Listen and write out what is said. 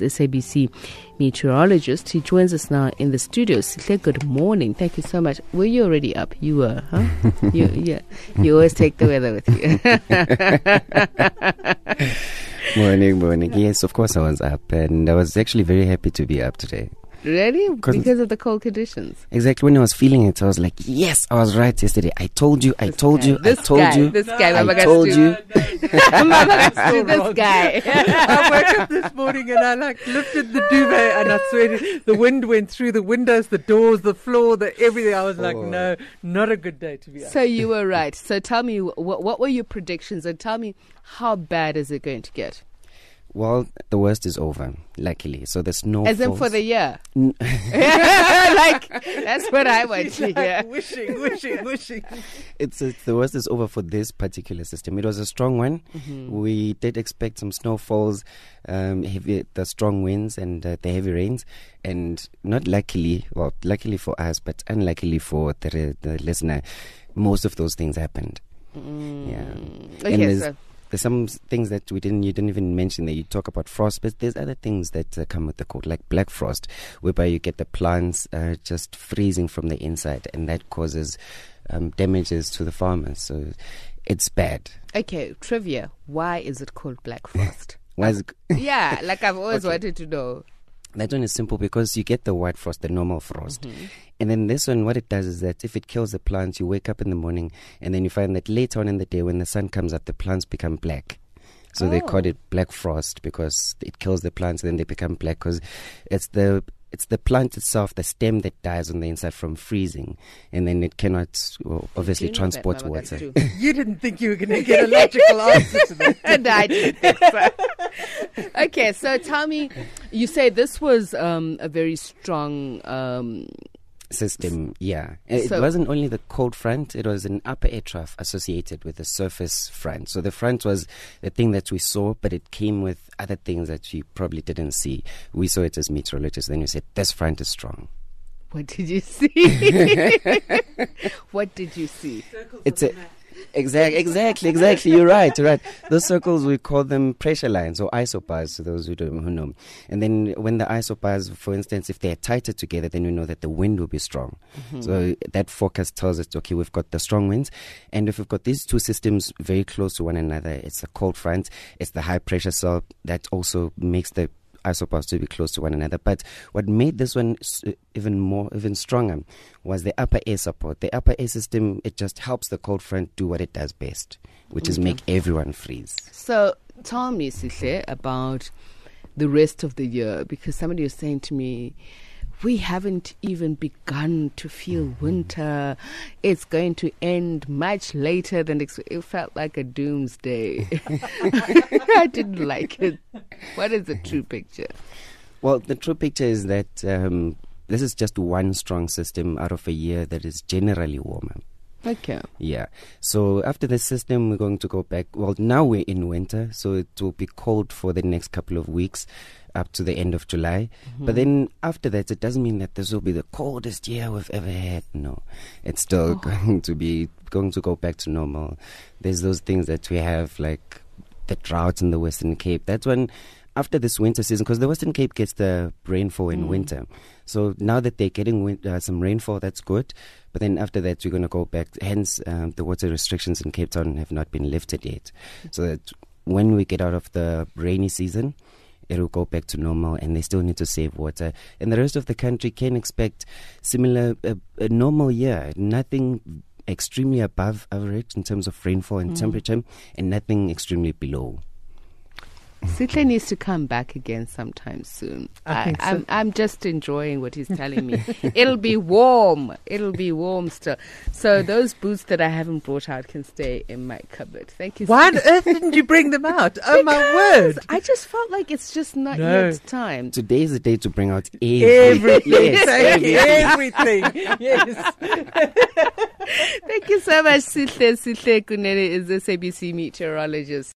SABC meteorologist. He joins us now in the studio. Sihle, good morning. Thank you so much. Were you already up? You were, huh? you, yeah. You always take the weather with you. morning, morning. Yes, of course I was up, and I was actually very happy to be up today. Really? Because of the cold conditions? Exactly. When I was feeling it, I was like, yes, I was right yesterday. I told you, I This told guy, you, I this told guy, you. This guy, I Mama told Gastu. you. Mama Gastu, this guy. I woke up this morning and I like lifted the duvet and I swear the wind went through the windows, the doors, the floor, the everything. I was like, Oh. no, not a good day to be up. so you were right. So tell me, what, what were your predictions? And tell me, how bad is it going to get? Well, the worst is over, luckily. So there's no. As in for the year? Like, that's what I want She's to like hear. wishing, wishing, wishing. It's, it's the worst is over for this particular system. It was a strong one. Mm-hmm. We did expect some snowfalls, um, heavy, the strong winds and uh, the heavy rains, and not luckily, well, luckily for us, but unluckily for the, the listener, most of those things happened. Yeah. Mm. And Okay, so there's some things that we didn't you didn't even mention that you talk about frost, but there's other things that uh, come with the cold, like black frost, whereby you get the plants uh, just freezing from the inside, and that causes um, damages to the farmers. So it's bad. okay, trivia. Why is it called Black Frost? Why is it, yeah, like I've always Okay. wanted to know. That one is simple because you get the white frost, the normal frost, Mm-hmm. and then this one, what it does is that if it kills the plants, you wake up in the morning, and then you find that later on in the day, when the sun comes up, the plants become black. So they called Oh. it black frost because it kills the plants, and then they become black because it's the it's the plant itself, the stem that dies on the inside from freezing, and then it cannot well, obviously you know transport Mama water. You didn't think you were going to get a logical answer to that. and I didn't so. okay, so tell me, you say this was um, a very strong. Um, system, yeah. It So- wasn't only the cold front, it was an upper air trough associated with the surface front. So the front was the thing that we saw, but it came with other things that you probably didn't see. We saw it as meteorologists, then we said, this front is strong. what did you see? what did you see? It's a. Exactly, exactly, exactly. You're right, right. Those circles we call them pressure lines or isobars. To those who don't who know. And then when the isobars, for instance, if they are tighter together, then we know that the wind will be strong. Mm-hmm. So that forecast tells us, okay, we've got the strong winds, and if we've got these two systems very close to one another, it's the cold front, it's the high pressure cell that also makes the isobars to be close to one another. But what made this one uh, even more, even stronger, was the upper air support. The upper air system it just helps the cold front do what it does best, which is make everyone freeze. So tell me, Sihle, about the rest of the year because somebody was saying to me, we haven't even begun to feel winter. It's going to end much later than ex- it felt like a doomsday. I didn't like it. What is the true picture? Well, the true picture is that um, this is just one strong system out of a year that is generally warmer. Okay. Yeah. So after the system, we're going to go back. Well, now we're in winter, so it will be cold for the next couple of weeks up to the end of July. Mm-hmm. But then after that, it doesn't mean that this will be the coldest year we've ever had. No, it's still oh. going to be going to go back to normal. There's those things that we have like the drought in the Western Cape. That's when. After this winter season, because the Western Cape gets the rainfall in winter, so now that they're getting win- uh, some rainfall, that's good. But then after that, we're going to go back. Hence, um, the water restrictions in Cape Town have not been lifted yet. So that when we get out of the rainy season, it'll go back to normal, and they still need to save water. And the rest of the country can expect similar uh, a normal year. Nothing extremely above average in terms of rainfall and temperature, and nothing extremely below. Sihle needs to come back again sometime soon. I think so. am I'm just enjoying what he's telling me. It'll be warm. It'll be warm still. So those boots that I haven't brought out can stay in my cupboard. Thank you. Why on earth didn't you bring them out? Oh my word! I just felt like it's just not No. yet time. Today is the day to bring out everything. Everything, Yes, everything. everything. Yes. Thank you so much, Sihle. Sihle Kunene is the SABC meteorologist.